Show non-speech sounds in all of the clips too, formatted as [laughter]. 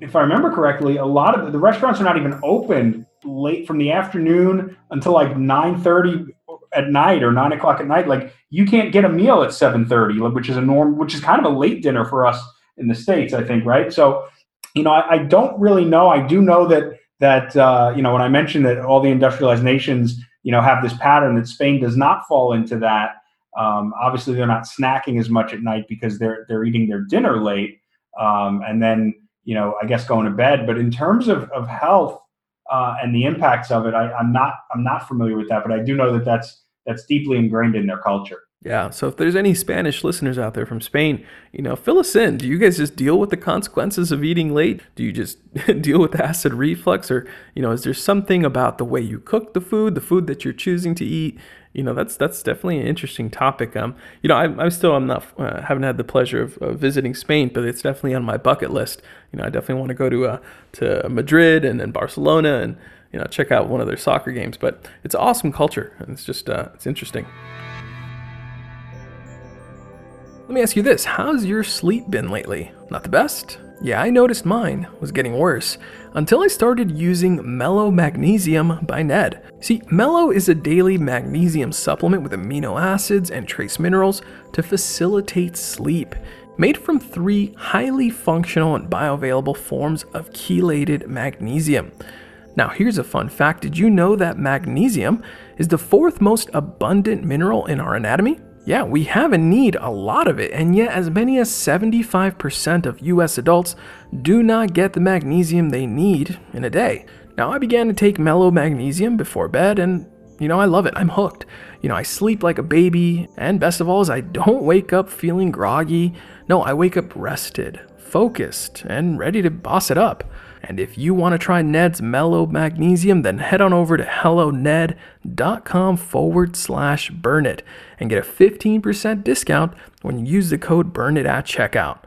if I remember correctly, a lot of the restaurants are not even open late from the afternoon until like nine thirty at night or nine o'clock at night. Like you can't get a meal at seven thirty, which is a norm, which is kind of a late dinner for us in the states, I think, right? So, you know, I, I don't really know. I do know that that uh, you know when I mentioned that all the industrialized nations, you know, have this pattern that Spain does not fall into that. Um, obviously, they're not snacking as much at night because they're they're eating their dinner late, um, and then you know, I guess going to bed. But in terms of of health uh, and the impacts of it, I, I'm not I'm not familiar with that, but I do know that that's that's deeply ingrained in their culture. Yeah. So if there's any Spanish listeners out there from Spain, you know, fill us in. Do you guys just deal with the consequences of eating late? Do you just [laughs] deal with acid reflux? Or, you know, is there something about the way you cook the food, the food that you're choosing to eat? You know, that's that's definitely an interesting topic. Um, you know, I, I'm still I'm not uh, haven't had the pleasure of, of visiting Spain, but it's definitely on my bucket list. You know, I definitely want to go to uh, to Madrid and then Barcelona and you know check out one of their soccer games. But it's awesome culture, and it's just uh, it's interesting. Let me ask you this how's your sleep been lately? Not the best? Yeah, I noticed mine was getting worse until I started using Mellow Magnesium by Ned. See, Mellow is a daily magnesium supplement with amino acids and trace minerals to facilitate sleep. Made from three highly functional and bioavailable forms of chelated magnesium. Now, here's a fun fact Did you know that magnesium is the fourth most abundant mineral in our anatomy? Yeah, we have and need a lot of it, and yet as many as 75% of US adults do not get the magnesium they need in a day. Now, I began to take mellow magnesium before bed, and you know, I love it. I'm hooked. You know, I sleep like a baby, and best of all is I don't wake up feeling groggy. No, I wake up rested, focused, and ready to boss it up. And if you want to try Ned's Mellow Magnesium, then head on over to helloned.com forward slash burn it and get a 15% discount when you use the code burn it at checkout.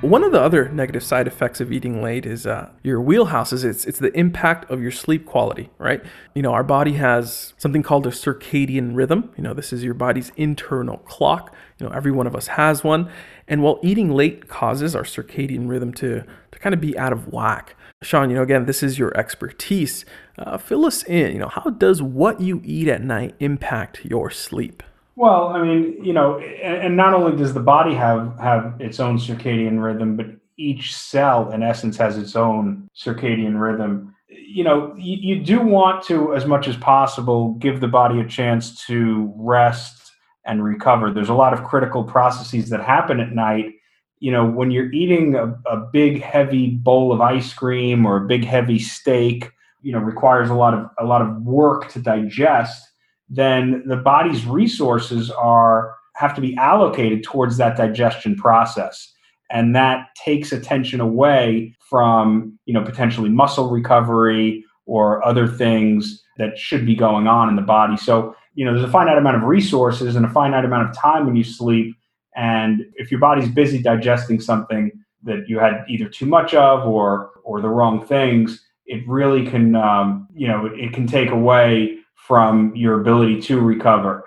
One of the other negative side effects of eating late is uh, your wheelhouse is it's, it's the impact of your sleep quality, right? You know, our body has something called a circadian rhythm. You know, this is your body's internal clock. You know, every one of us has one. And while eating late causes our circadian rhythm to, to kind of be out of whack, Sean, you know, again, this is your expertise. Uh, fill us in. You know, how does what you eat at night impact your sleep? Well, I mean, you know, and, not only does the body have have its own circadian rhythm, but each cell, in essence, has its own circadian rhythm. You know, you, you do want to, as much as possible, give the body a chance to rest and recover. There's a lot of critical processes that happen at night. You know, when you're eating a, a big, heavy bowl of ice cream or a big, heavy steak, you know, requires a lot of a lot of work to digest then the body's resources are have to be allocated towards that digestion process. And that takes attention away from you know potentially muscle recovery or other things that should be going on in the body. So you know there's a finite amount of resources and a finite amount of time when you sleep. And if your body's busy digesting something that you had either too much of or or the wrong things it really can um, you know it, it can take away from your ability to recover.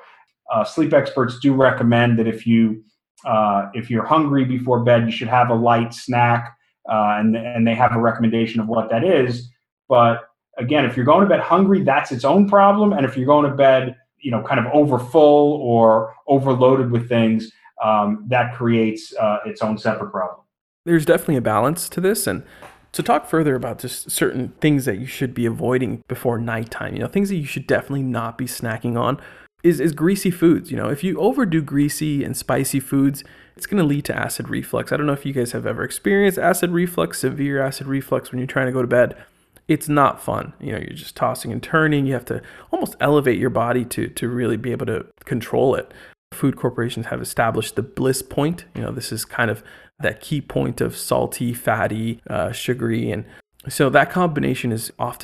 Uh, sleep experts do recommend that if you uh, if you're hungry before bed, you should have a light snack, uh, and and they have a recommendation of what that is. But again, if you're going to bed hungry, that's its own problem, and if you're going to bed, you know, kind of over full or overloaded with things, um, that creates uh, its own separate problem. There's definitely a balance to this, and to talk further about just certain things that you should be avoiding before nighttime, you know, things that you should definitely not be snacking on is, is greasy foods. You know, if you overdo greasy and spicy foods, it's going to lead to acid reflux. I don't know if you guys have ever experienced acid reflux, severe acid reflux when you're trying to go to bed. It's not fun. You know, you're just tossing and turning. You have to almost elevate your body to, to really be able to control it. Food corporations have established the bliss point. You know, this is kind of that key point of salty, fatty, uh, sugary, and so that combination is often